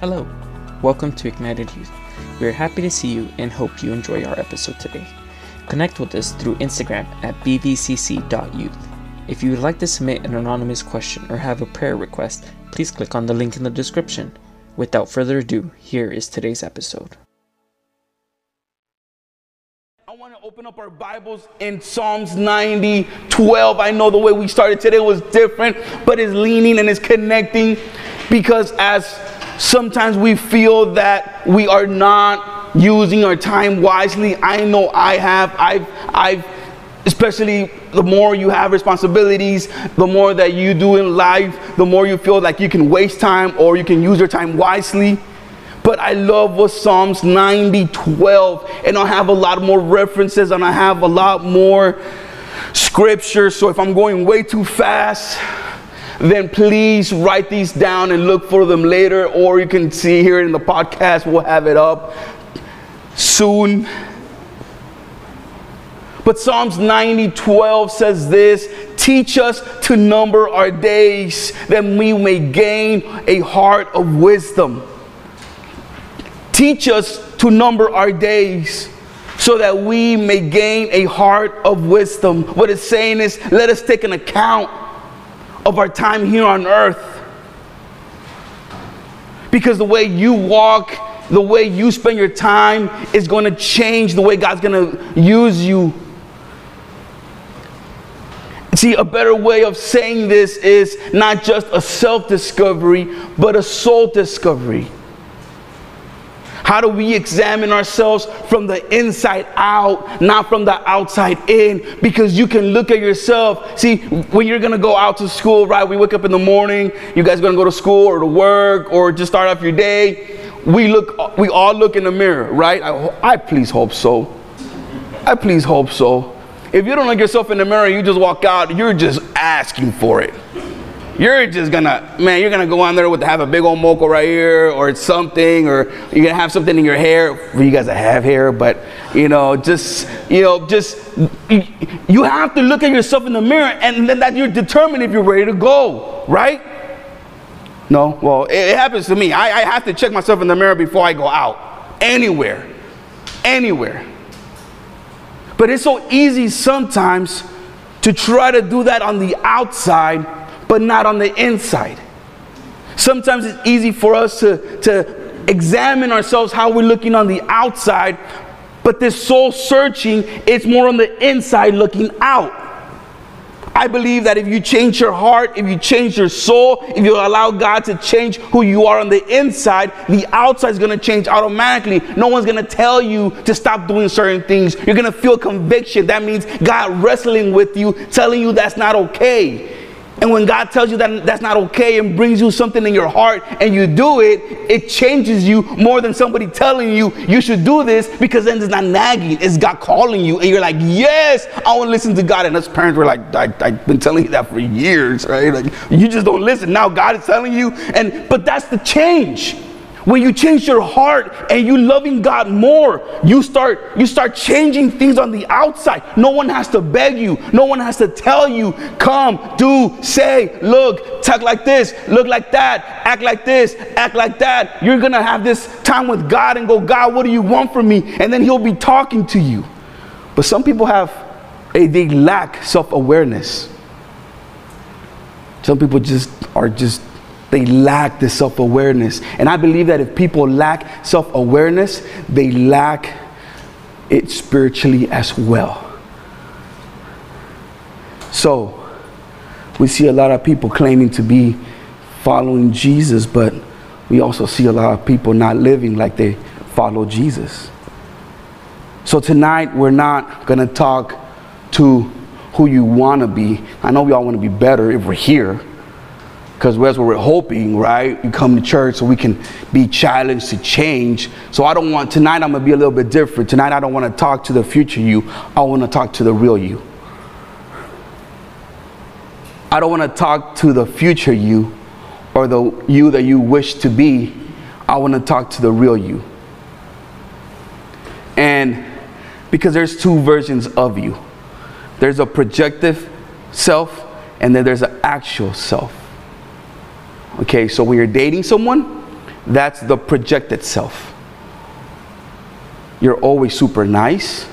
Hello, welcome to Ignited Youth. We are happy to see you and hope you enjoy our episode today. Connect with us through Instagram at bvcc.youth. If you would like to submit an anonymous question or have a prayer request, please click on the link in the description. Without further ado, here is today's episode. I want to open up our Bibles in Psalms 90, 12. I know the way we started today was different, but it's leaning and it's connecting because as sometimes we feel that we are not using our time wisely. I know I have. I've, I've, especially the more you have responsibilities, the more that you do in life, the more you feel like you can waste time or you can use your time wisely. But I love what Psalms 90 12, and I have a lot more references and I have a lot more scripture. So if I'm going way too fast, then please write these down and look for them later, or you can see here in the podcast, we'll have it up soon. But Psalms 90 12 says this Teach us to number our days that we may gain a heart of wisdom. Teach us to number our days so that we may gain a heart of wisdom. What it's saying is, let us take an account of our time here on earth. Because the way you walk, the way you spend your time is going to change the way God's going to use you. See, a better way of saying this is not just a self discovery, but a soul discovery. How do we examine ourselves from the inside out, not from the outside in? Because you can look at yourself. See, when you're gonna go out to school, right? We wake up in the morning, you guys gonna go to school or to work or just start off your day. We look, we all look in the mirror, right? I, I please hope so. I please hope so. If you don't look yourself in the mirror, you just walk out, you're just asking for it you're just gonna, man, you're gonna go on there with have a big old mocha right here or something, or you're gonna have something in your hair for you guys have hair, but you know, just, you know, just, you have to look at yourself in the mirror and then that you're determined if you're ready to go, right? No, well, it, it happens to me. I, I have to check myself in the mirror before I go out, anywhere, anywhere. But it's so easy sometimes to try to do that on the outside but not on the inside. Sometimes it's easy for us to, to examine ourselves how we're looking on the outside, but this soul searching, it's more on the inside looking out. I believe that if you change your heart, if you change your soul, if you allow God to change who you are on the inside, the outside is going to change automatically. No one's going to tell you to stop doing certain things. You're going to feel conviction. That means God wrestling with you, telling you that's not okay. And when God tells you that that's not okay and brings you something in your heart and you do it, it changes you more than somebody telling you you should do this because then it's not nagging, it's God calling you. And you're like, yes, I want to listen to God. And us parents were like, I, have been telling you that for years, right? Like, you just don't listen. Now God is telling you. And but that's the change. When you change your heart and you loving God more, you start you start changing things on the outside. No one has to beg you. No one has to tell you, come, do, say, look, talk like this, look like that, act like this, act like that. You're going to have this time with God and go, God, what do you want from me? And then he'll be talking to you. But some people have a they lack self-awareness. Some people just are just they lack the self awareness. And I believe that if people lack self awareness, they lack it spiritually as well. So, we see a lot of people claiming to be following Jesus, but we also see a lot of people not living like they follow Jesus. So, tonight we're not going to talk to who you want to be. I know we all want to be better if we're here because that's what we're hoping, right? You come to church so we can be challenged to change. So I don't want, tonight I'm gonna be a little bit different. Tonight I don't wanna talk to the future you, I wanna talk to the real you. I don't wanna talk to the future you or the you that you wish to be. I wanna talk to the real you. And because there's two versions of you there's a projective self, and then there's an actual self. Okay, so when you're dating someone, that's the projected self. You're always super nice.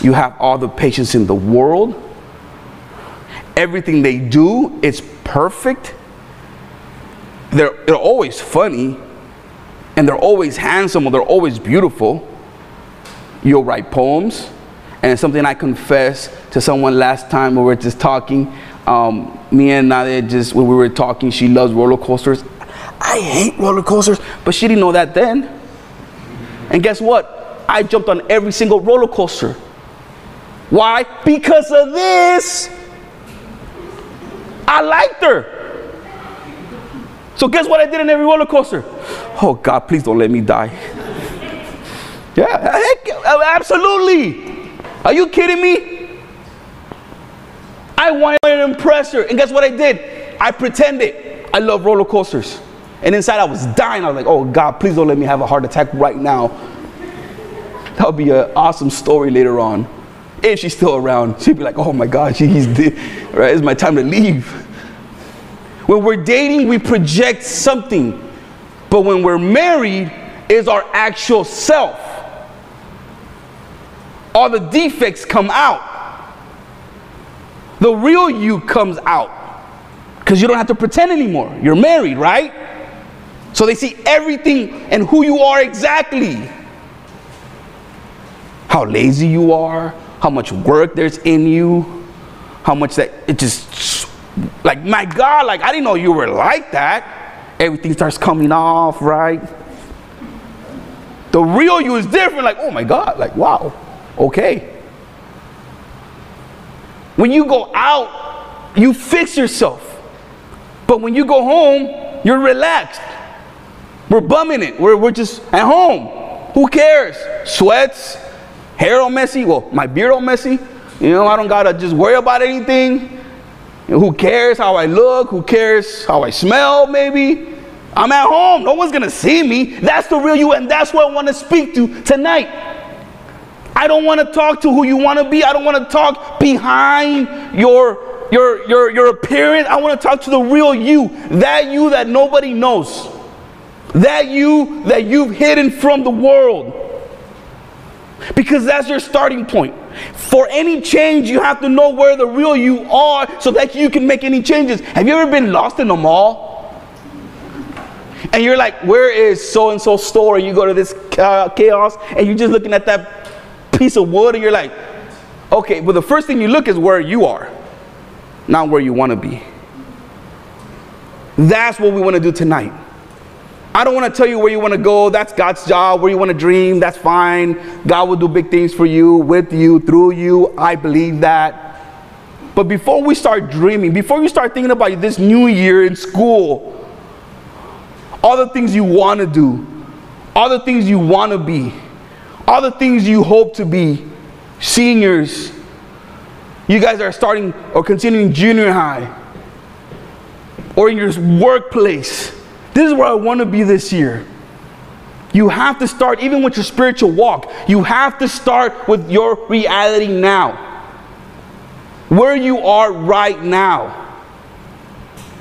You have all the patience in the world. Everything they do is perfect. They're, they're always funny and they're always handsome or they're always beautiful. You'll write poems. And something I confessed to someone last time we were just talking. Um, me and Nadia just, when we were talking, she loves roller coasters. I hate roller coasters, but she didn't know that then. And guess what? I jumped on every single roller coaster. Why? Because of this. I liked her. So guess what I did in every roller coaster? Oh God, please don't let me die. Yeah, heck, absolutely. Are you kidding me? I wanted to impress her, and guess what I did? I pretended I love roller coasters. And inside I was dying. I was like, oh God, please don't let me have a heart attack right now. That would be an awesome story later on. If she's still around, she'd be like, oh my God, she's right? It's my time to leave. When we're dating, we project something. But when we're married, is our actual self. All the defects come out. The real you comes out. Because you don't have to pretend anymore. You're married, right? So they see everything and who you are exactly. How lazy you are, how much work there's in you, how much that it just like my God, like I didn't know you were like that. Everything starts coming off, right? The real you is different, like, oh my God, like wow, okay. When you go out, you fix yourself. But when you go home, you're relaxed. We're bumming it. We're, we're just at home. Who cares? Sweats, hair all messy. Well, my beard all messy. You know, I don't gotta just worry about anything. Who cares how I look? Who cares how I smell, maybe? I'm at home. No one's gonna see me. That's the real you, and that's what I want to speak to tonight. I don't want to talk to who you want to be. I don't want to talk behind your your your your appearance. I want to talk to the real you, that you that nobody knows. That you that you've hidden from the world. Because that's your starting point. For any change, you have to know where the real you are so that you can make any changes. Have you ever been lost in a mall? And you're like, where is so and so store? You go to this uh, chaos and you're just looking at that piece of wood and you're like, okay, but the first thing you look is where you are, not where you want to be. That's what we want to do tonight. I don't want to tell you where you want to go. That's God's job. Where you want to dream, that's fine. God will do big things for you, with you, through you. I believe that. But before we start dreaming, before you start thinking about this new year in school, all the things you want to do, all the things you want to be, all the things you hope to be, seniors, you guys are starting or continuing junior high, or in your workplace this is where I want to be this year. You have to start, even with your spiritual walk, you have to start with your reality now. Where you are right now.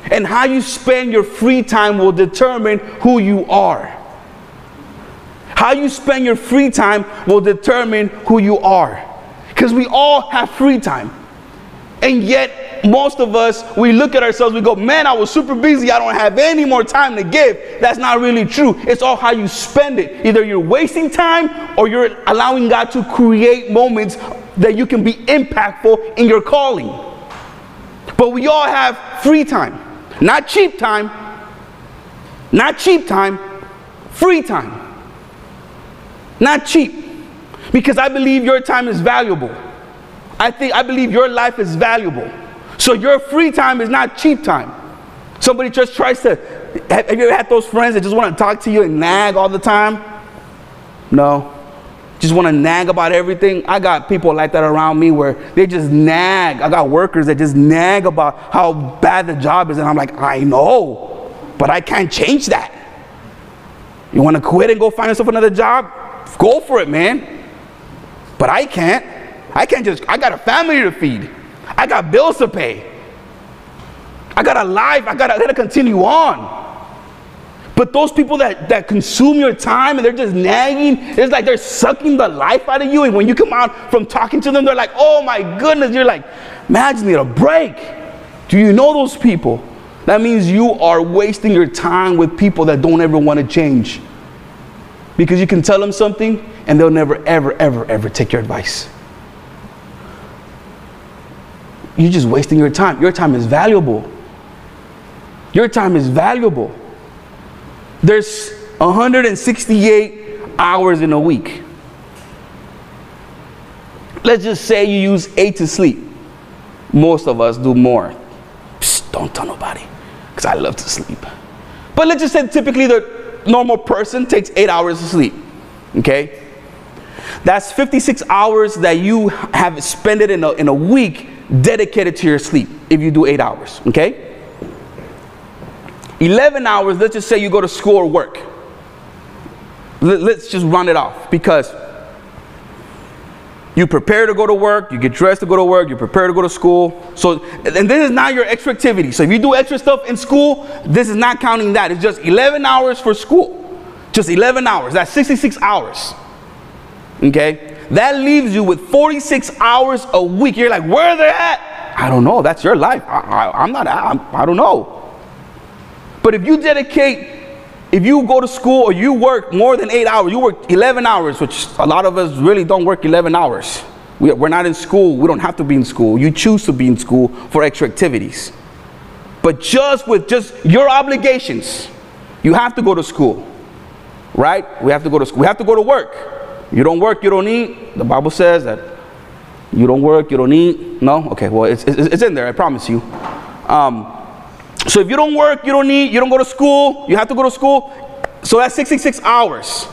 And how you spend your free time will determine who you are. How you spend your free time will determine who you are. Because we all have free time. And yet, most of us, we look at ourselves, we go, man, I was super busy. I don't have any more time to give. That's not really true. It's all how you spend it. Either you're wasting time or you're allowing God to create moments that you can be impactful in your calling. But we all have free time, not cheap time, not cheap time, free time. Not cheap. Because I believe your time is valuable. I think I believe your life is valuable. So your free time is not cheap time. Somebody just tries to have, you ever had those friends that just want to talk to you and nag all the time? No. Just want to nag about everything. I got people like that around me where they just nag. I got workers that just nag about how bad the job is, and I'm like, I know, but I can't change that. You want to quit and go find yourself another job? Go for it, man. But I can't. I can't just, I got a family to feed. I got bills to pay. I got a life. I got I to continue on. But those people that, that consume your time and they're just nagging, it's like they're sucking the life out of you. And when you come out from talking to them, they're like, oh my goodness. You're like, imagine need a break. Do you know those people? That means you are wasting your time with people that don't ever want to change. Because you can tell them something and they'll never, ever, ever, ever take your advice. You're just wasting your time. Your time is valuable. Your time is valuable. There's 168 hours in a week. Let's just say you use eight to sleep. Most of us do more. Psst, don't tell nobody, because I love to sleep. But let's just say typically the normal person takes eight hours of sleep. Okay? That's 56 hours that you have spent in a, in a week dedicated to your sleep if you do eight hours. Okay? 11 hours, let's just say you go to school or work. Let's just run it off because you prepare to go to work, you get dressed to go to work, you prepare to go to school. So, and this is not your extra activity. So if you do extra stuff in school, this is not counting that. It's just 11 hours for school. Just 11 hours. That's 66 hours. Okay? That leaves you with 46 hours a week. You're like, where are they at? I don't know. That's your life. I, am not, I'm, I don't know. But if you dedicate, if you go to school or you work more than eight hours, you work 11 hours, which a lot of us really don't work 11 hours. We're not in school. We don't have to be in school. You choose to be in school for extra activities. But just with just your obligations, you have to go to school. Right? We have to go to school. We have to go to work. You don't work, you don't eat. The Bible says that you don't work, you don't eat. No? Okay, well, it's, it's, it's in there, I promise you. Um, so if you don't work, you don't need, you don't go to school, you have to go to school. So that's 66 hours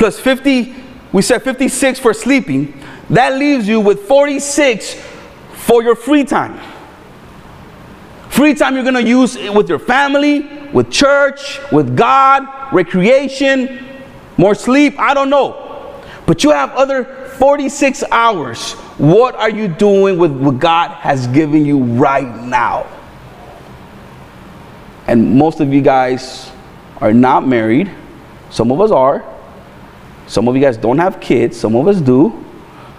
plus 50, we said 56 for sleeping. That leaves you with 46 for your free time. Free time you're gonna use with your family, with church, with God, recreation, more sleep, I don't know. But you have other 46 hours. What are you doing with what God has given you right now? And most of you guys are not married. Some of us are. Some of you guys don't have kids. Some of us do.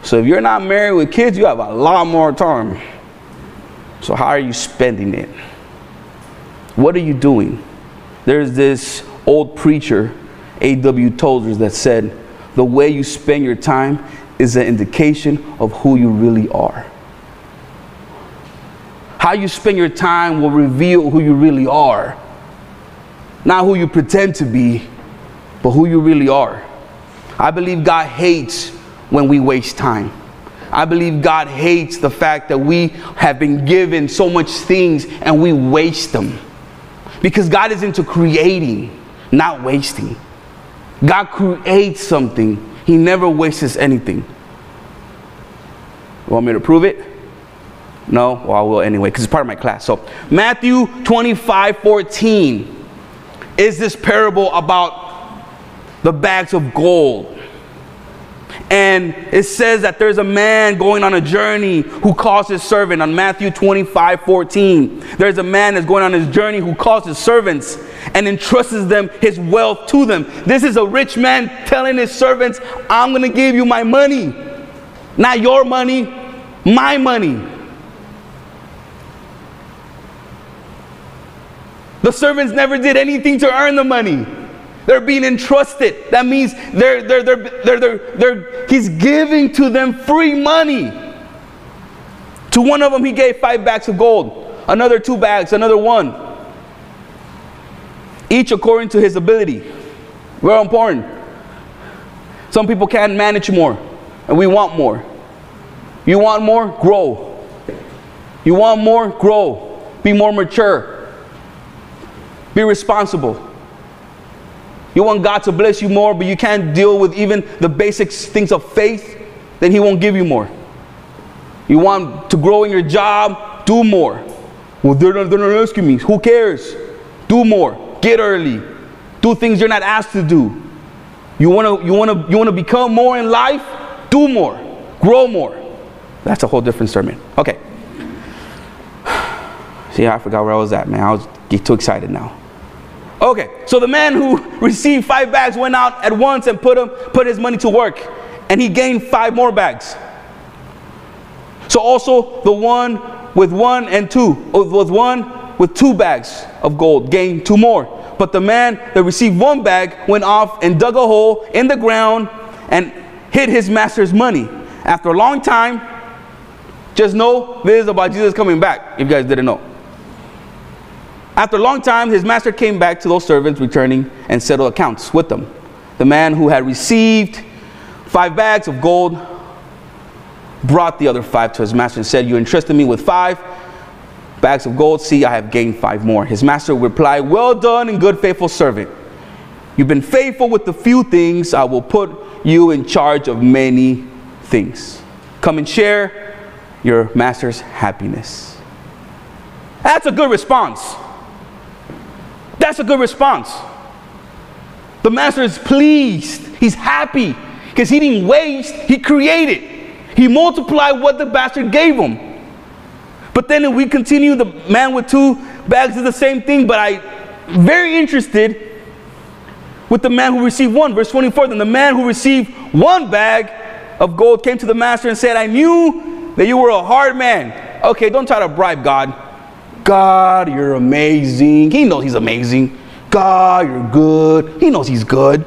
So if you're not married with kids, you have a lot more time. So how are you spending it? What are you doing? There's this old preacher, A.W. Tozer, that said, the way you spend your time is an indication of who you really are. How you spend your time will reveal who you really are. Not who you pretend to be, but who you really are. I believe God hates when we waste time. I believe God hates the fact that we have been given so much things and we waste them. Because God is into creating, not wasting. God creates something, He never wastes anything. You want me to prove it? No? Well, I will anyway, because it's part of my class. So, Matthew 25 14 is this parable about the bags of gold. And it says that there's a man going on a journey who calls his servant on Matthew 25 14. There's a man that's going on his journey who calls his servants and entrusts them his wealth to them. This is a rich man telling his servants, I'm going to give you my money. Not your money, my money. The servants never did anything to earn the money. They're being entrusted. That means they're, they're, they're, they're, they're, they're, he's giving to them free money. To one of them, he gave five bags of gold, another two bags, another one. Each according to his ability. Very important. Some people can't manage more, and we want more. You want more? Grow. You want more? Grow. Be more mature. Be responsible. You want God to bless you more, but you can't deal with even the basic things of faith, then He won't give you more. You want to grow in your job, do more. Well, they're not, they're not asking me. Who cares? Do more. Get early. Do things you're not asked to do. You want to you want to you want to become more in life? Do more. Grow more. That's a whole different sermon. Okay. See, I forgot where I was at, man. I was get too excited now. Okay, so the man who received five bags went out at once and put, him, put his money to work, and he gained five more bags. So also the one with one and two, with one with two bags of gold gained two more. But the man that received one bag went off and dug a hole in the ground and hid his master's money. After a long time, just know this is about Jesus coming back, if you guys didn't know. After a long time, his master came back to those servants returning and settled accounts with them. The man who had received five bags of gold brought the other five to his master and said, You entrusted me with five bags of gold. See, I have gained five more. His master replied, Well done and good, faithful servant. You've been faithful with the few things. I will put you in charge of many things. Come and share your master's happiness. That's a good response. That's a good response. The master is pleased. He's happy because he didn't waste, he created. He multiplied what the bastard gave him. But then if we continue, the man with two bags is the same thing, but I very interested with the man who received one. Verse 24, then the man who received one bag of gold came to the master and said, I knew that you were a hard man. Okay, don't try to bribe God. God, you're amazing. He knows he's amazing. God, you're good. He knows he's good.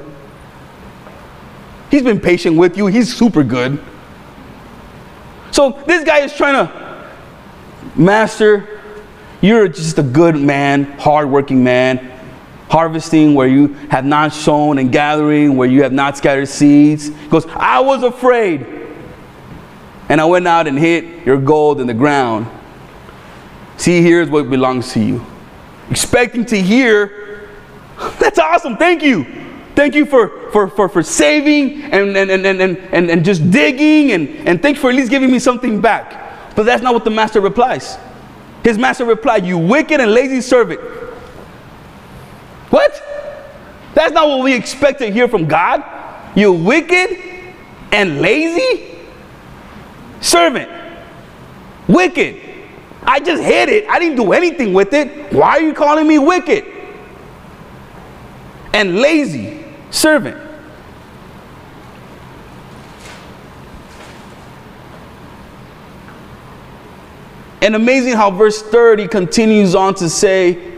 He's been patient with you. He's super good. So this guy is trying to, Master, you're just a good man, hardworking man, harvesting where you have not sown and gathering where you have not scattered seeds. He goes, I was afraid. And I went out and hit your gold in the ground. See, here's what belongs to you. Expecting to hear, that's awesome, thank you. Thank you for, for, for, for saving and, and, and, and, and, and just digging, and, and thanks for at least giving me something back. But that's not what the master replies. His master replied, You wicked and lazy servant. What? That's not what we expect to hear from God. You wicked and lazy servant. Wicked. I just hid it. I didn't do anything with it. Why are you calling me wicked? And lazy servant. And amazing how verse 30 continues on to say,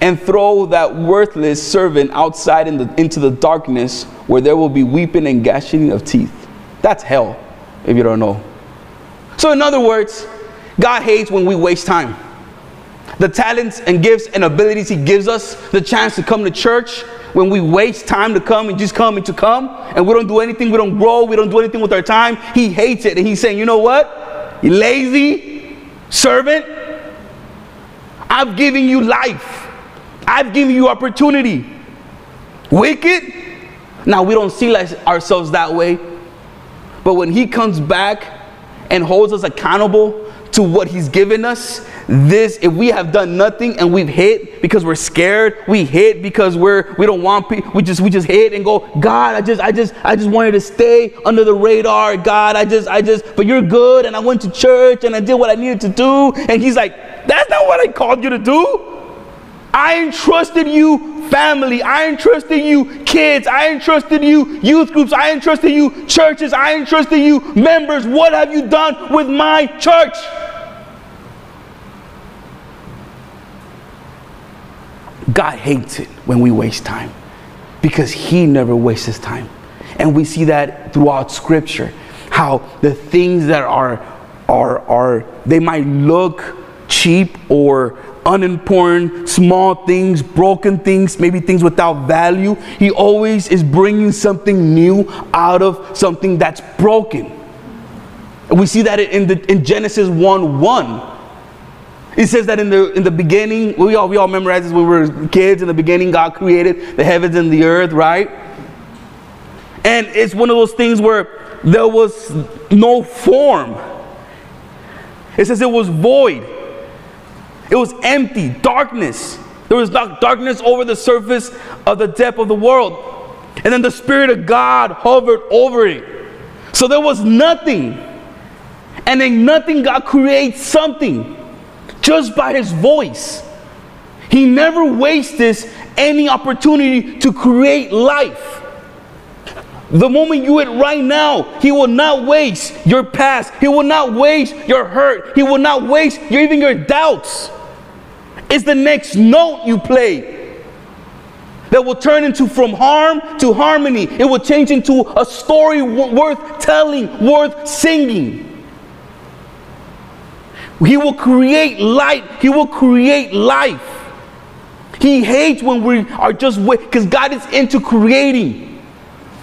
and throw that worthless servant outside in the, into the darkness where there will be weeping and gashing of teeth. That's hell, if you don't know. So, in other words, God hates when we waste time. The talents and gifts and abilities He gives us, the chance to come to church, when we waste time to come and just come and to come and we don't do anything, we don't grow, we don't do anything with our time, he hates it. And he's saying, you know what? You lazy servant, I've given you life. I've given you opportunity. Wicked? Now we don't see ourselves that way. But when he comes back and holds us accountable to what he's given us, this if we have done nothing and we've hit because we're scared we hit because we're we don't want people we just we just hit and go god i just i just i just wanted to stay under the radar god i just i just but you're good and i went to church and i did what i needed to do and he's like that's not what i called you to do I entrusted you family. I entrusted you kids. I entrusted you youth groups. I entrusted you churches. I entrusted you members. What have you done with my church? God hates it when we waste time because He never wastes His time. And we see that throughout Scripture how the things that are, are, are they might look cheap or unimportant, small things, broken things, maybe things without value. He always is bringing something new out of something that's broken. And we see that in, the, in Genesis 1 1 it says that in the in the beginning, we all we all memorize this when we were kids. In the beginning, God created the heavens and the earth, right? And it's one of those things where there was no form. It says it was void. It was empty, darkness. There was darkness over the surface of the depth of the world. And then the Spirit of God hovered over it. So there was nothing. And then nothing, God creates something just by his voice. He never wastes any opportunity to create life. The moment you it right now, He will not waste your past. He will not waste your hurt. He will not waste your, even your doubts. It's the next note you play that will turn into from harm to harmony. It will change into a story worth telling, worth singing. He will create light. He will create life. He hates when we are just wait because God is into creating.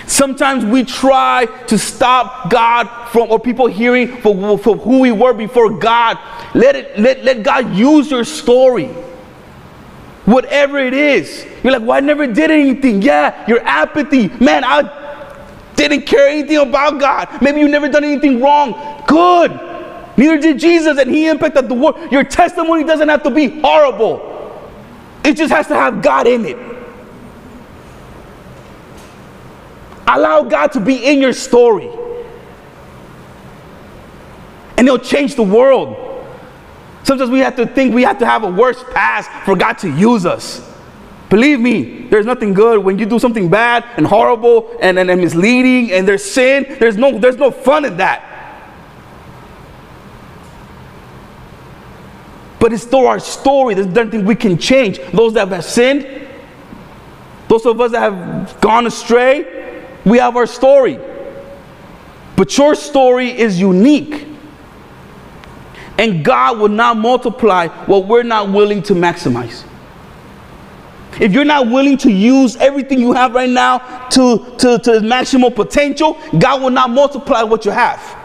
Sometimes we try to stop God from or people hearing for, for who we were before God. Let it let, let God use your story. Whatever it is. You're like, well, I never did anything. Yeah, your apathy. Man, I didn't care anything about God. Maybe you never done anything wrong. Good. Neither did Jesus, and he impacted the world. Your testimony doesn't have to be horrible. It just has to have God in it. Allow God to be in your story. And it'll change the world. Sometimes we have to think we have to have a worse past for God to use us. Believe me, there's nothing good when you do something bad and horrible and, and, and misleading and there's sin. There's no, there's no fun in that. But it's still our story. There's nothing we can change. Those that have sinned, those of us that have gone astray, we have our story. But your story is unique. And God will not multiply what we're not willing to maximize. If you're not willing to use everything you have right now to, to, to maximum potential, God will not multiply what you have.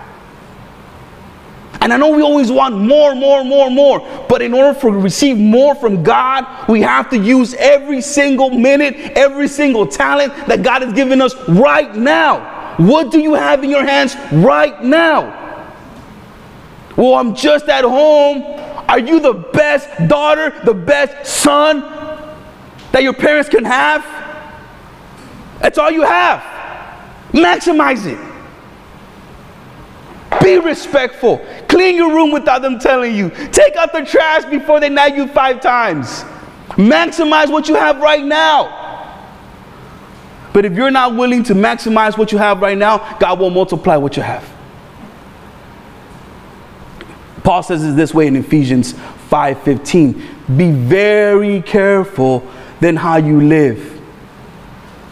And I know we always want more, more, more, more. But in order for to receive more from God, we have to use every single minute, every single talent that God has given us right now. What do you have in your hands right now? Well, I'm just at home. Are you the best daughter, the best son that your parents can have? That's all you have. Maximize it. Be respectful. Clean your room without them telling you. Take out the trash before they nag you five times. Maximize what you have right now. But if you're not willing to maximize what you have right now, God will multiply what you have. Paul says it this way in Ephesians 5:15. Be very careful then how you live,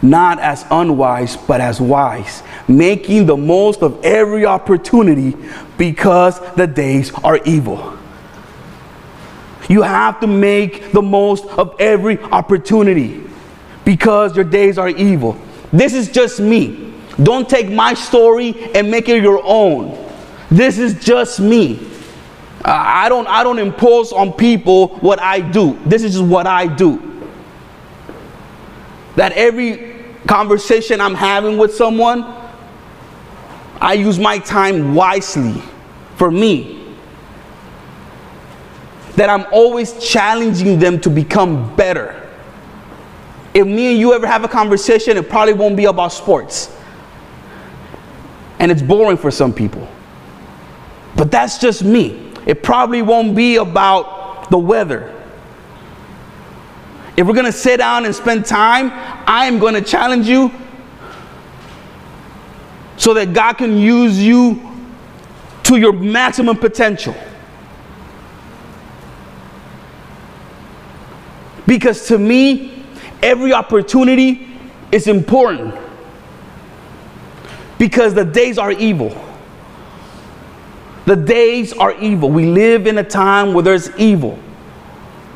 not as unwise, but as wise, making the most of every opportunity because the days are evil. You have to make the most of every opportunity because your days are evil. This is just me. Don't take my story and make it your own. This is just me. I don't I don't impose on people what I do. This is just what I do. That every conversation I'm having with someone, I use my time wisely for me. That I'm always challenging them to become better. If me and you ever have a conversation, it probably won't be about sports. And it's boring for some people. But that's just me. It probably won't be about the weather. If we're gonna sit down and spend time, I am gonna challenge you so that God can use you to your maximum potential. Because to me, every opportunity is important. Because the days are evil. The days are evil. We live in a time where there's evil.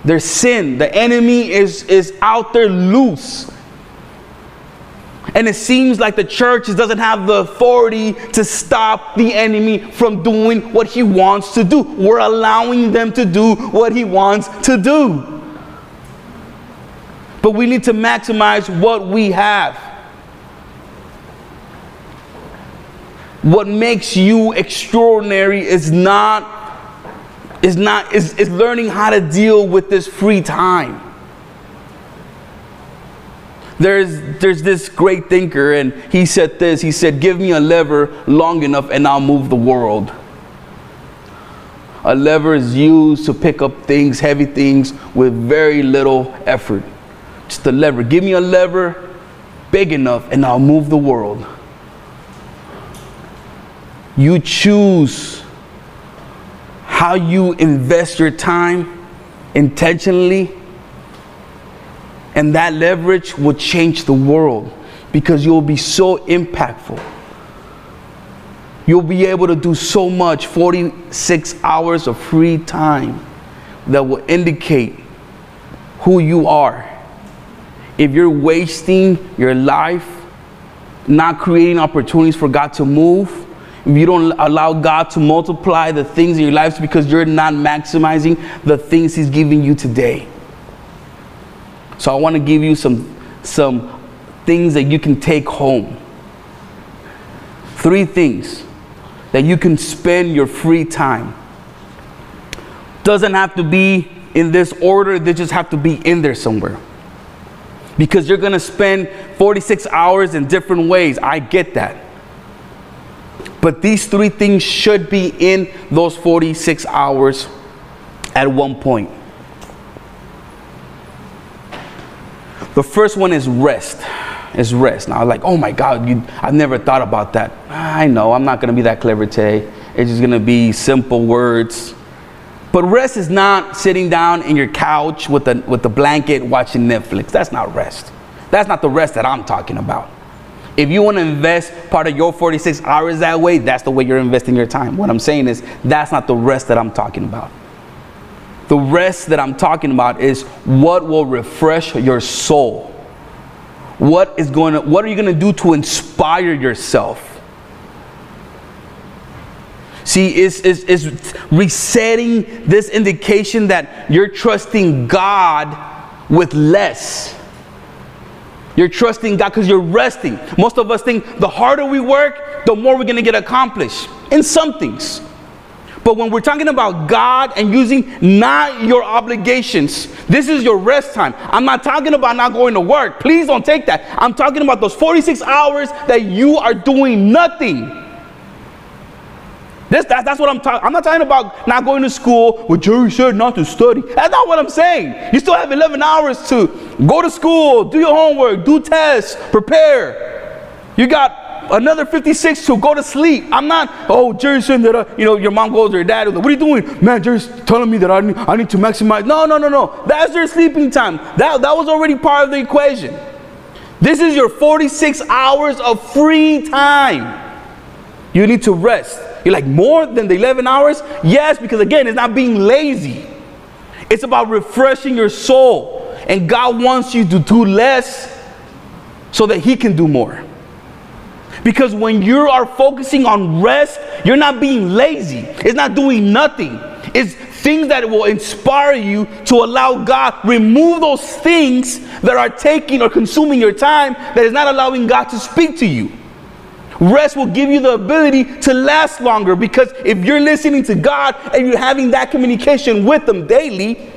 There's sin. The enemy is, is out there loose. And it seems like the church doesn't have the authority to stop the enemy from doing what he wants to do. We're allowing them to do what he wants to do. But we need to maximize what we have. What makes you extraordinary is not is not is, is learning how to deal with this free time there's there's this great thinker and he said this he said give me a lever long enough and i'll move the world A lever is used to pick up things, heavy things, with very little effort. Just a lever. Give me a lever big enough and I'll move the world. You choose how you invest your time intentionally, and that leverage will change the world because you'll be so impactful. You'll be able to do so much 46 hours of free time that will indicate who you are. If you're wasting your life not creating opportunities for God to move, you don't allow God to multiply the things in your lives because you're not maximizing the things He's giving you today. So I want to give you some, some things that you can take home. Three things that you can spend your free time. Doesn't have to be in this order, they just have to be in there somewhere. Because you're going to spend 46 hours in different ways. I get that. But these three things should be in those 46 hours at one point. The first one is rest. Is rest. Now, like, oh my God, you, I've never thought about that. I know, I'm not gonna be that clever today. It's just gonna be simple words. But rest is not sitting down in your couch with the, with the blanket watching Netflix. That's not rest. That's not the rest that I'm talking about. If you want to invest part of your 46 hours that way, that's the way you're investing your time. What I'm saying is, that's not the rest that I'm talking about. The rest that I'm talking about is what will refresh your soul. What is going to, what are you going to do to inspire yourself? See, is is is resetting this indication that you're trusting God with less. You're trusting God because you're resting. Most of us think the harder we work, the more we're going to get accomplished in some things. But when we're talking about God and using not your obligations, this is your rest time. I'm not talking about not going to work. Please don't take that. I'm talking about those 46 hours that you are doing nothing. This, that, that's what I'm talking. I'm not talking about not going to school. Well, Jerry said not to study. That's not what I'm saying. You still have 11 hours to go to school, do your homework, do tests, prepare. You got another 56 to go to sleep. I'm not, oh, Jerry said that, uh, you know, your mom goes or your dad, what are you doing? Man, Jerry's telling me that I need, I need to maximize. No, no, no, no. That's your sleeping time. That, that was already part of the equation. This is your 46 hours of free time. You need to rest. You're like, more than the 11 hours? Yes, because again, it's not being lazy. It's about refreshing your soul. And God wants you to do less so that He can do more. Because when you are focusing on rest, you're not being lazy. It's not doing nothing. It's things that will inspire you to allow God remove those things that are taking or consuming your time that is not allowing God to speak to you. Rest will give you the ability to last longer because if you're listening to God and you're having that communication with Him daily,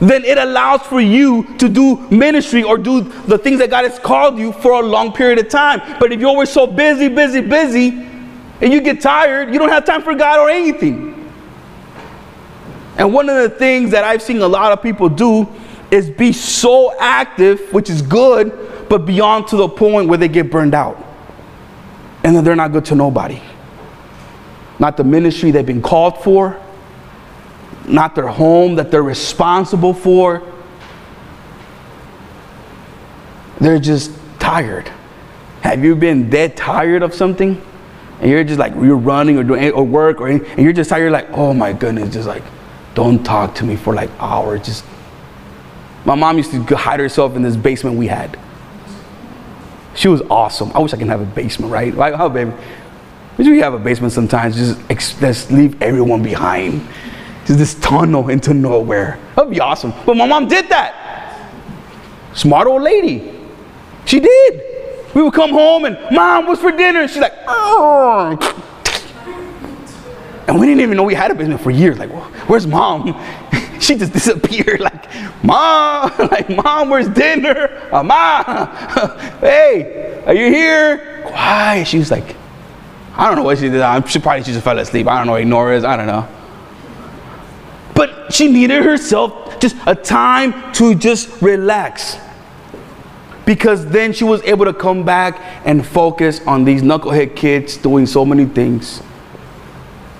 then it allows for you to do ministry or do the things that God has called you for a long period of time. But if you're always so busy, busy, busy, and you get tired, you don't have time for God or anything. And one of the things that I've seen a lot of people do is be so active, which is good, but beyond to the point where they get burned out and then they're not good to nobody. Not the ministry they've been called for, not their home that they're responsible for. They're just tired. Have you been dead tired of something? And you're just like, you're running or doing or work, or, and you're just tired, you're like, oh my goodness, just like, don't talk to me for like hours. Just, my mom used to hide herself in this basement we had. She was awesome. I wish I can have a basement, right? Like, how, baby? We have a basement sometimes. Just, just leave everyone behind. Just this tunnel into nowhere. That'd be awesome. But my mom did that. Smart old lady. She did. We would come home and, Mom, what's for dinner? And she's like, oh. And we didn't even know we had a basement for years. Like, where's mom? she just disappeared. Like, mom, like, mom, where's dinner? Uh, mom, hey, are you here? Quiet. She was like, I don't know what she did. She probably she just fell asleep. I don't know. Ignore us. I don't know. She needed herself just a time to just relax. Because then she was able to come back and focus on these knucklehead kids doing so many things.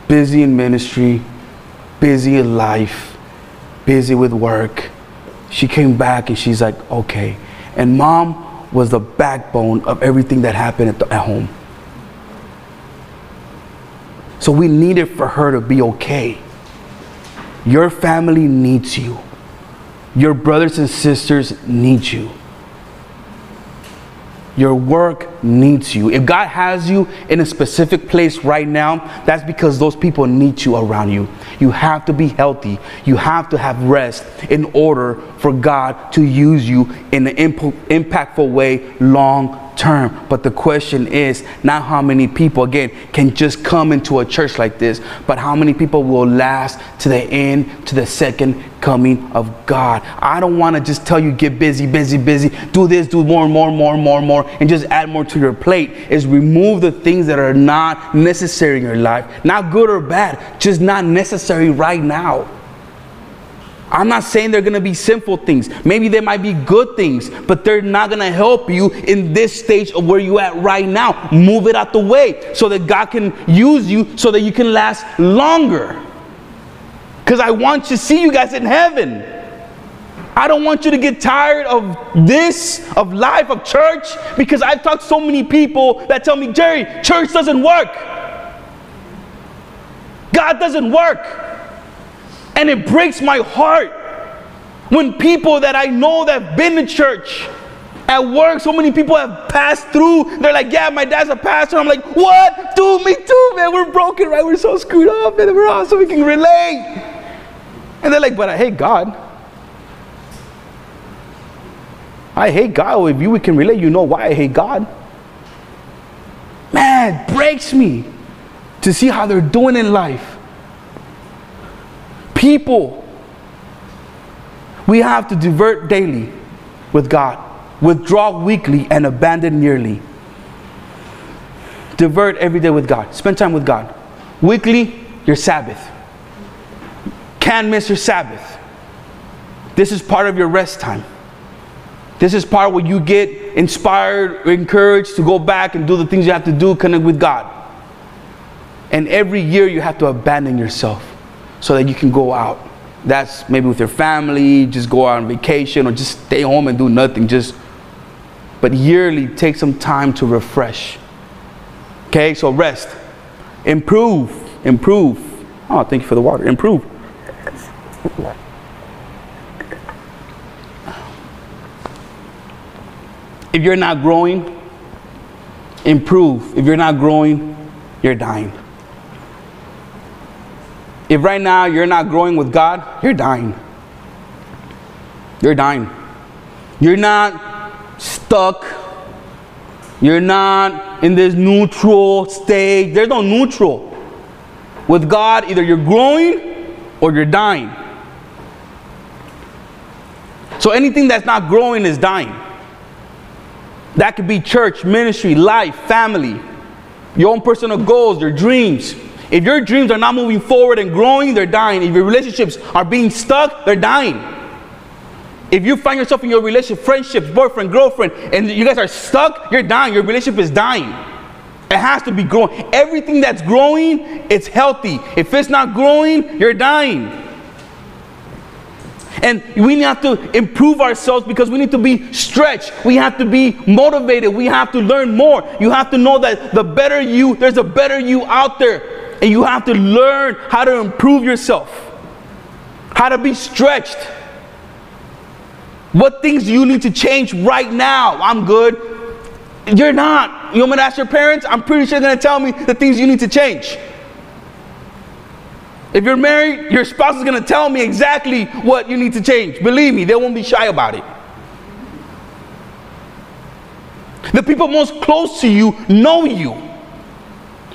Busy in ministry, busy in life, busy with work. She came back and she's like, okay. And mom was the backbone of everything that happened at, the, at home. So we needed for her to be okay. Your family needs you. Your brothers and sisters need you. Your work needs you. If God has you in a specific place right now, that's because those people need you around you. You have to be healthy. You have to have rest in order for God to use you in an imp- impactful way long term. But the question is not how many people, again, can just come into a church like this, but how many people will last to the end, to the second coming of God. I don't want to just tell you get busy, busy, busy, do this, do more, more, more, more, more, and just add more to your plate. Is remove the things that are not necessary in your life. Not good or bad, just not necessary right now. I'm not saying they're gonna be sinful things. Maybe they might be good things, but they're not gonna help you in this stage of where you're at right now. Move it out the way so that God can use you so that you can last longer. Because I want to see you guys in heaven. I don't want you to get tired of this, of life, of church, because I've talked to so many people that tell me, Jerry, church doesn't work. God doesn't work. And it breaks my heart when people that I know that have been to church, at work, so many people have passed through. They're like, yeah, my dad's a pastor. I'm like, what? Dude, me too, man. We're broken, right? We're so screwed up, and we're awesome. We can relate. And they're like, but I hate God. I hate God. Oh, if you we can relate, you know why I hate God. Man, breaks me to see how they're doing in life. People, we have to divert daily with God, withdraw weekly, and abandon yearly. Divert every day with God. Spend time with God. Weekly, your Sabbath. Can't miss your Sabbath. This is part of your rest time. This is part where you get inspired, encouraged to go back and do the things you have to do, connect with God. And every year you have to abandon yourself so that you can go out. That's maybe with your family, just go out on vacation or just stay home and do nothing. Just but yearly take some time to refresh. Okay, so rest. Improve. Improve. Oh, thank you for the water. Improve. If you're not growing, improve. If you're not growing, you're dying. If right now you're not growing with God, you're dying. You're dying. You're not stuck. You're not in this neutral state. There's no neutral. With God, either you're growing or you're dying. So anything that's not growing is dying. That could be church, ministry, life, family, your own personal goals, your dreams. If your dreams are not moving forward and growing, they're dying. If your relationships are being stuck, they're dying. If you find yourself in your relationship, friendships, boyfriend, girlfriend, and you guys are stuck, you're dying. Your relationship is dying. It has to be growing. Everything that's growing, it's healthy. If it's not growing, you're dying. And we have to improve ourselves because we need to be stretched. We have to be motivated. We have to learn more. You have to know that the better you, there's a better you out there. And you have to learn how to improve yourself, how to be stretched. What things do you need to change right now? I'm good. You're not. You want me to ask your parents? I'm pretty sure they're going to tell me the things you need to change. If you're married, your spouse is going to tell me exactly what you need to change. Believe me, they won't be shy about it. The people most close to you know you.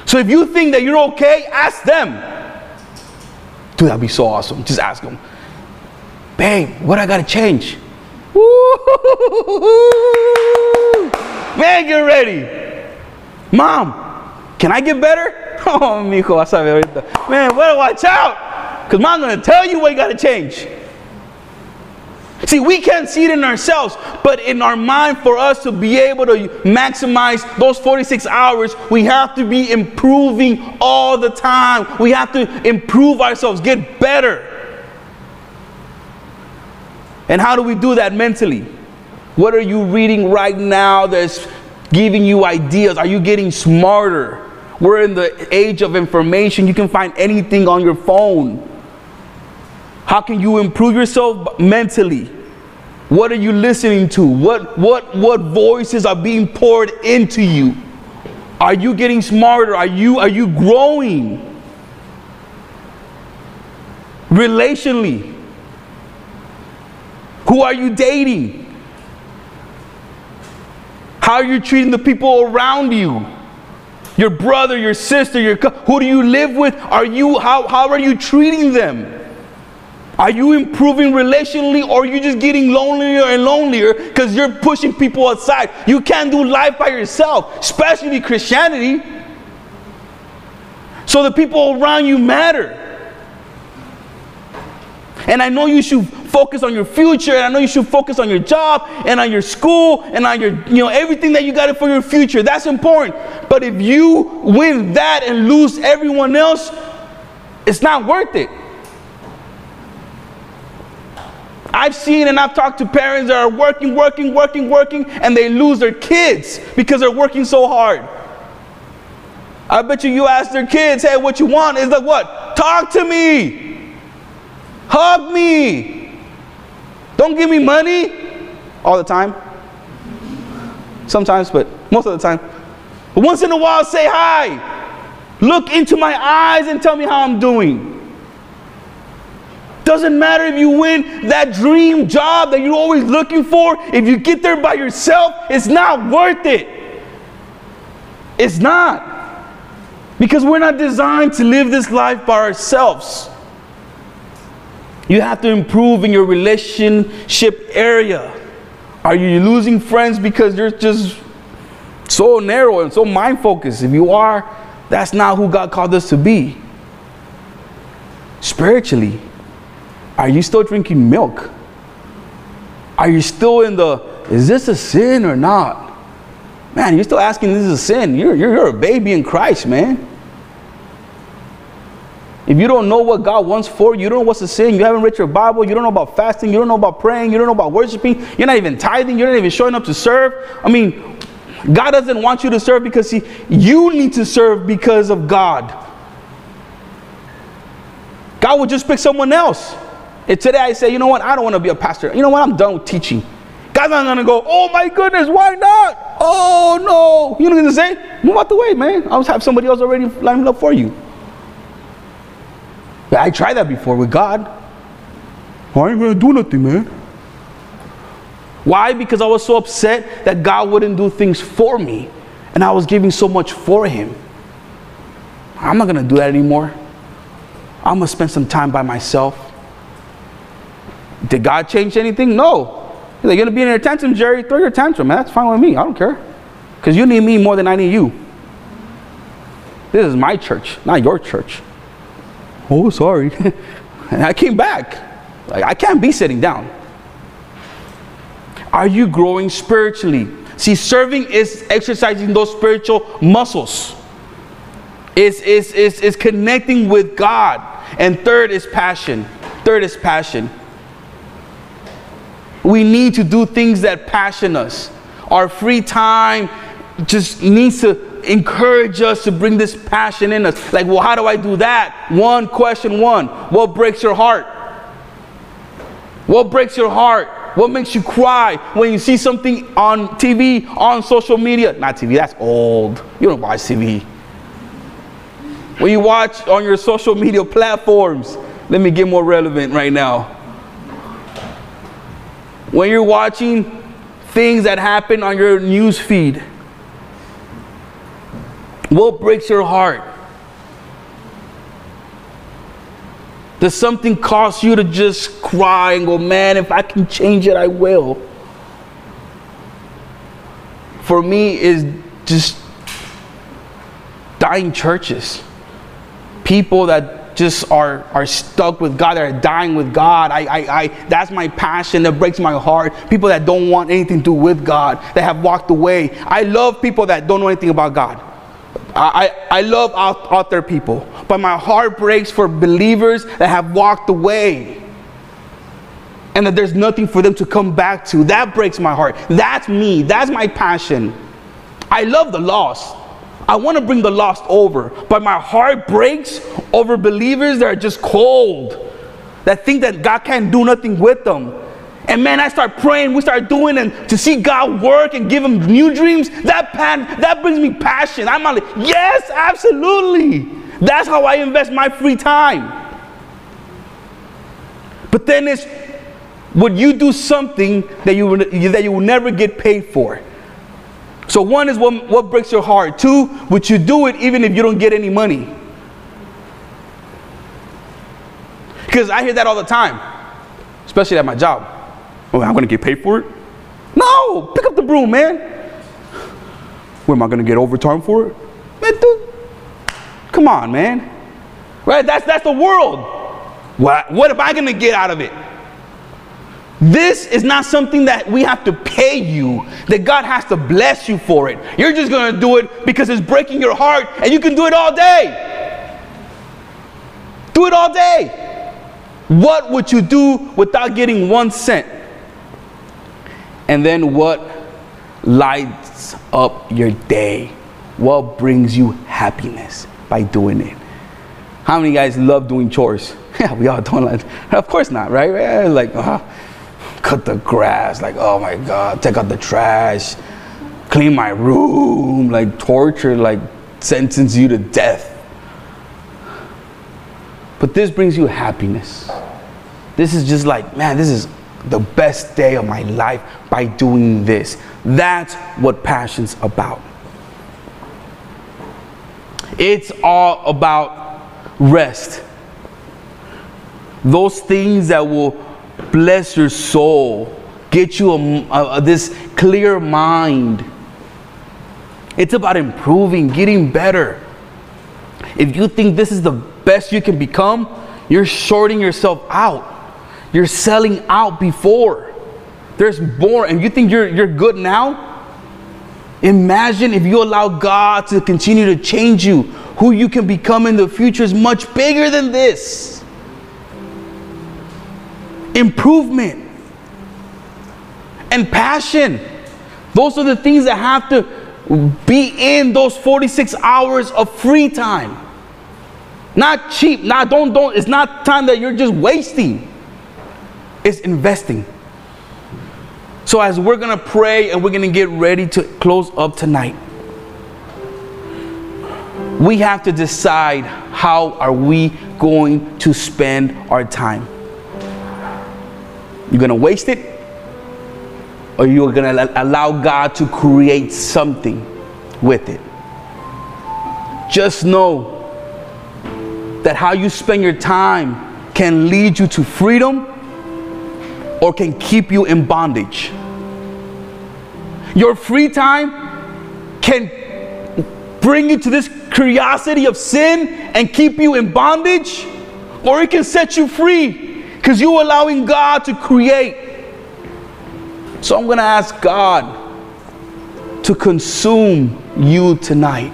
So if you think that you're okay, ask them. Dude, that'd be so awesome. Just ask them. Babe, what I gotta change? Man, get ready. Mom, can I get better? Oh, mijo, vas a ver ahorita. Man, better watch out. Because mom's going to tell you what you got to change. See, we can't see it in ourselves, but in our mind, for us to be able to maximize those 46 hours, we have to be improving all the time. We have to improve ourselves, get better. And how do we do that mentally? What are you reading right now that's giving you ideas? Are you getting smarter? We're in the age of information. You can find anything on your phone. How can you improve yourself mentally? What are you listening to? What, what, what voices are being poured into you? Are you getting smarter? Are you, are you growing? Relationally, who are you dating? How are you treating the people around you? Your brother, your sister, your who do you live with? Are you how, how are you treating them? Are you improving relationally or are you just getting lonelier and lonelier because you're pushing people aside? You can't do life by yourself, especially Christianity. So the people around you matter. And I know you should focus on your future, and I know you should focus on your job and on your school and on your, you know, everything that you got for your future. That's important. But if you win that and lose everyone else, it's not worth it. I've seen and I've talked to parents that are working, working, working, working, and they lose their kids because they're working so hard. I bet you you ask their kids, hey, what you want? Is like what? Talk to me. Hug me. Don't give me money all the time. Sometimes, but most of the time. But once in a while, say hi. Look into my eyes and tell me how I'm doing. Doesn't matter if you win that dream job that you're always looking for. If you get there by yourself, it's not worth it. It's not. Because we're not designed to live this life by ourselves. You have to improve in your relationship area. Are you losing friends because you're just so narrow and so mind focused? If you are, that's not who God called us to be. Spiritually, are you still drinking milk? Are you still in the, is this a sin or not? Man, you're still asking this is a sin. You're, you're, you're a baby in Christ, man. If you don't know what God wants for you, you don't know what's a sin, you haven't read your Bible, you don't know about fasting, you don't know about praying, you don't know about worshiping, you're not even tithing, you're not even showing up to serve. I mean, God doesn't want you to serve because he, you need to serve because of God. God would just pick someone else. And today I say, you know what, I don't want to be a pastor. You know what, I'm done with teaching. God's not going to go, oh my goodness, why not? Oh no. You know what I'm going to say? Move out the way, man. I'll have somebody else already lined up for you. I tried that before with God. I ain't gonna do nothing, man. Why? Because I was so upset that God wouldn't do things for me and I was giving so much for Him. I'm not gonna do that anymore. I'm gonna spend some time by myself. Did God change anything? No. You're gonna be in your tantrum, Jerry. Throw your tantrum, man. That's fine with me. I don't care. Because you need me more than I need you. This is my church, not your church. Oh, sorry. and I came back. Like, I can't be sitting down. Are you growing spiritually? See, serving is exercising those spiritual muscles. It's, it's, it's, it's connecting with God. And third is passion. Third is passion. We need to do things that passion us. Our free time just needs to encourage us to bring this passion in us. Like, well, how do I do that? One question one What breaks your heart? What breaks your heart? What makes you cry when you see something on TV, on social media? Not TV, that's old. You don't watch TV. When you watch on your social media platforms, let me get more relevant right now. When you're watching things that happen on your news feed, what breaks your heart? Does something cause you to just cry and go, man, if I can change it, I will? For me, is just dying churches. People that just are, are stuck with God, that are dying with God. I, I, I, that's my passion that breaks my heart. People that don't want anything to do with God, that have walked away. I love people that don't know anything about God. I, I, love out, out there people, but my heart breaks for believers that have walked away and that there's nothing for them to come back to. That breaks my heart. That's me. That's my passion. I love the lost. I want to bring the lost over, but my heart breaks over believers that are just cold, that think that God can't do nothing with them. And man, I start praying, we start doing and to see God work and give him new dreams, that pan, that brings me passion. I'm like, yes, absolutely. That's how I invest my free time. But then it's would you do something that you, that you will never get paid for? So one is what, what breaks your heart. Two, would you do it even if you don't get any money? Because I hear that all the time, especially at my job. Oh, I'm gonna get paid for it? No, pick up the broom, man. Where am I gonna get overtime for it? Man, dude, come on, man. Right? That's that's the world. What what am I gonna get out of it? This is not something that we have to pay you, that God has to bless you for it. You're just going to do it because it's breaking your heart and you can do it all day. Do it all day. What would you do without getting one cent? And then what lights up your day? What brings you happiness by doing it? How many guys love doing chores? Yeah, we all don't like. Of course not, right? Like, uh, cut the grass, like, oh my God, take out the trash, clean my room, like torture, like sentence you to death. But this brings you happiness. This is just like, man, this is the best day of my life by doing this. That's what passion's about. It's all about rest. Those things that will bless your soul, get you a, a, this clear mind. It's about improving, getting better. If you think this is the best you can become, you're shorting yourself out. You're selling out before. There's more, and you think you're, you're good now? Imagine if you allow God to continue to change you. Who you can become in the future is much bigger than this improvement, and passion. Those are the things that have to be in those 46 hours of free time. Not cheap, not don't don't it's not time that you're just wasting. It's investing. So as we're going to pray and we're going to get ready to close up tonight, we have to decide how are we going to spend our time. You're going to waste it, or you're going to allow God to create something with it. Just know that how you spend your time can lead you to freedom or can keep you in bondage. Your free time can bring you to this curiosity of sin and keep you in bondage, or it can set you free because you're allowing God to create. So I'm going to ask God to consume you tonight.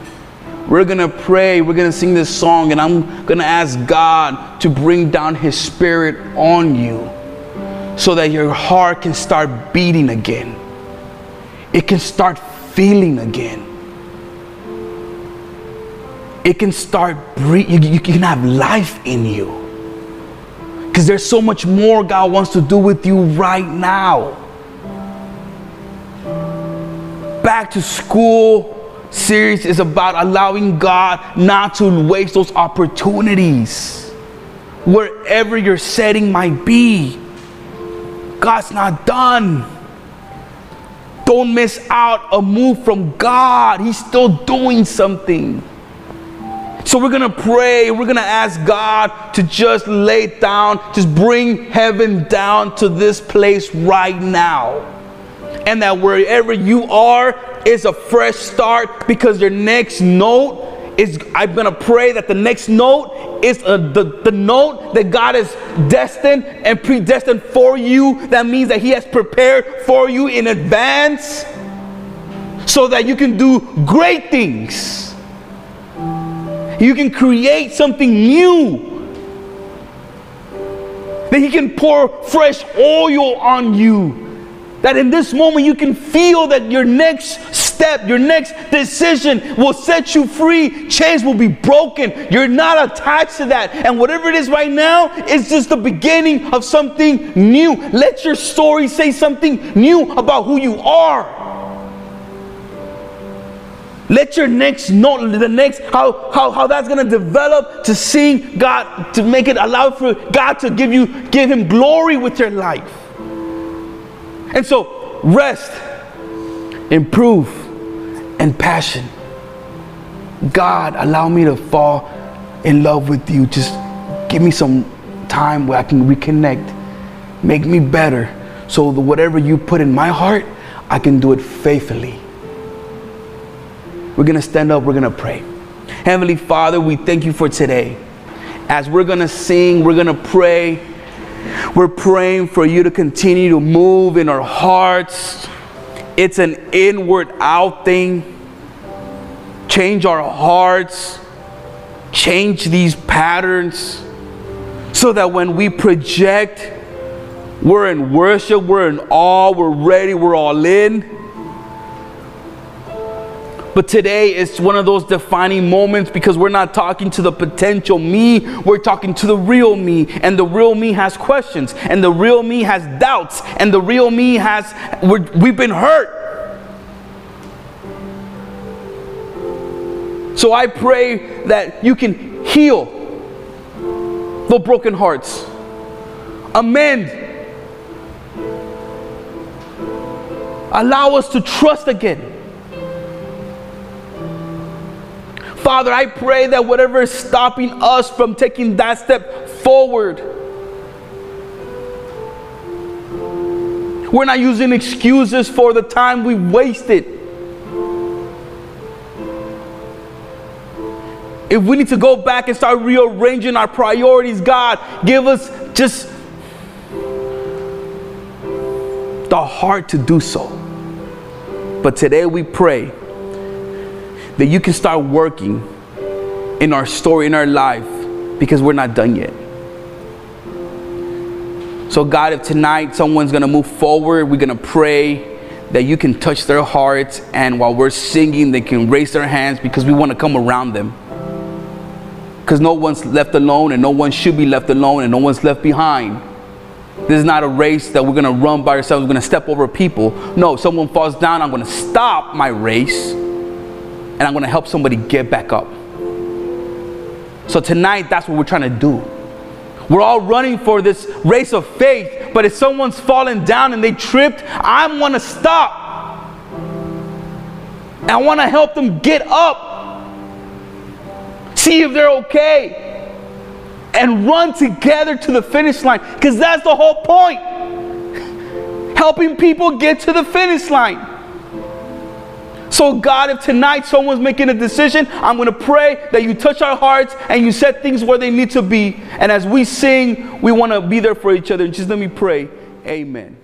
We're going to pray, we're going to sing this song, and I'm going to ask God to bring down His Spirit on you so that your heart can start beating again. It can start feeling again. It can start breathing. You can have life in you. Because there's so much more God wants to do with you right now. Back to school series is about allowing God not to waste those opportunities. Wherever your setting might be, God's not done. Don't miss out a move from God. He's still doing something. So we're going to pray. We're going to ask God to just lay down, just bring heaven down to this place right now. And that wherever you are is a fresh start because your next note is, I'm going to pray that the next note it's a, the, the note that God is destined and predestined for you. That means that He has prepared for you in advance so that you can do great things. You can create something new. That He can pour fresh oil on you. That in this moment you can feel that your next step, your next decision will set you free. Chains will be broken. You're not attached to that. And whatever it is right now, it's just the beginning of something new. Let your story say something new about who you are. Let your next note, the next, how, how, how that's gonna develop to seeing God, to make it allow for God to give you, give him glory with your life. And so rest, improve, and passion. God, allow me to fall in love with you. Just give me some time where I can reconnect. Make me better so that whatever you put in my heart, I can do it faithfully. We're going to stand up, we're going to pray. Heavenly Father, we thank you for today. As we're going to sing, we're going to pray. We're praying for you to continue to move in our hearts. It's an inward out thing. Change our hearts, change these patterns so that when we project, we're in worship, we're in awe, we're ready, we're all in. But today is one of those defining moments because we're not talking to the potential me, we're talking to the real me. And the real me has questions, and the real me has doubts, and the real me has, we've been hurt. So I pray that you can heal the broken hearts, amend, allow us to trust again. Father, I pray that whatever is stopping us from taking that step forward, we're not using excuses for the time we wasted. If we need to go back and start rearranging our priorities, God, give us just the heart to do so. But today we pray that you can start working in our story, in our life, because we're not done yet. So, God, if tonight someone's gonna move forward, we're gonna pray that you can touch their hearts, and while we're singing, they can raise their hands because we wanna come around them. Because no one's left alone, and no one should be left alone, and no one's left behind. This is not a race that we're gonna run by ourselves, we're gonna step over people. No, someone falls down, I'm gonna stop my race and I'm going to help somebody get back up. So tonight, that's what we're trying to do. We're all running for this race of faith, but if someone's fallen down and they tripped, I want to stop. I want to help them get up. See if they're okay. And run together to the finish line. Because that's the whole point. Helping people get to the finish line. So, God, if tonight someone's making a decision, I'm going to pray that you touch our hearts and you set things where they need to be. And as we sing, we want to be there for each other. Just let me pray. Amen.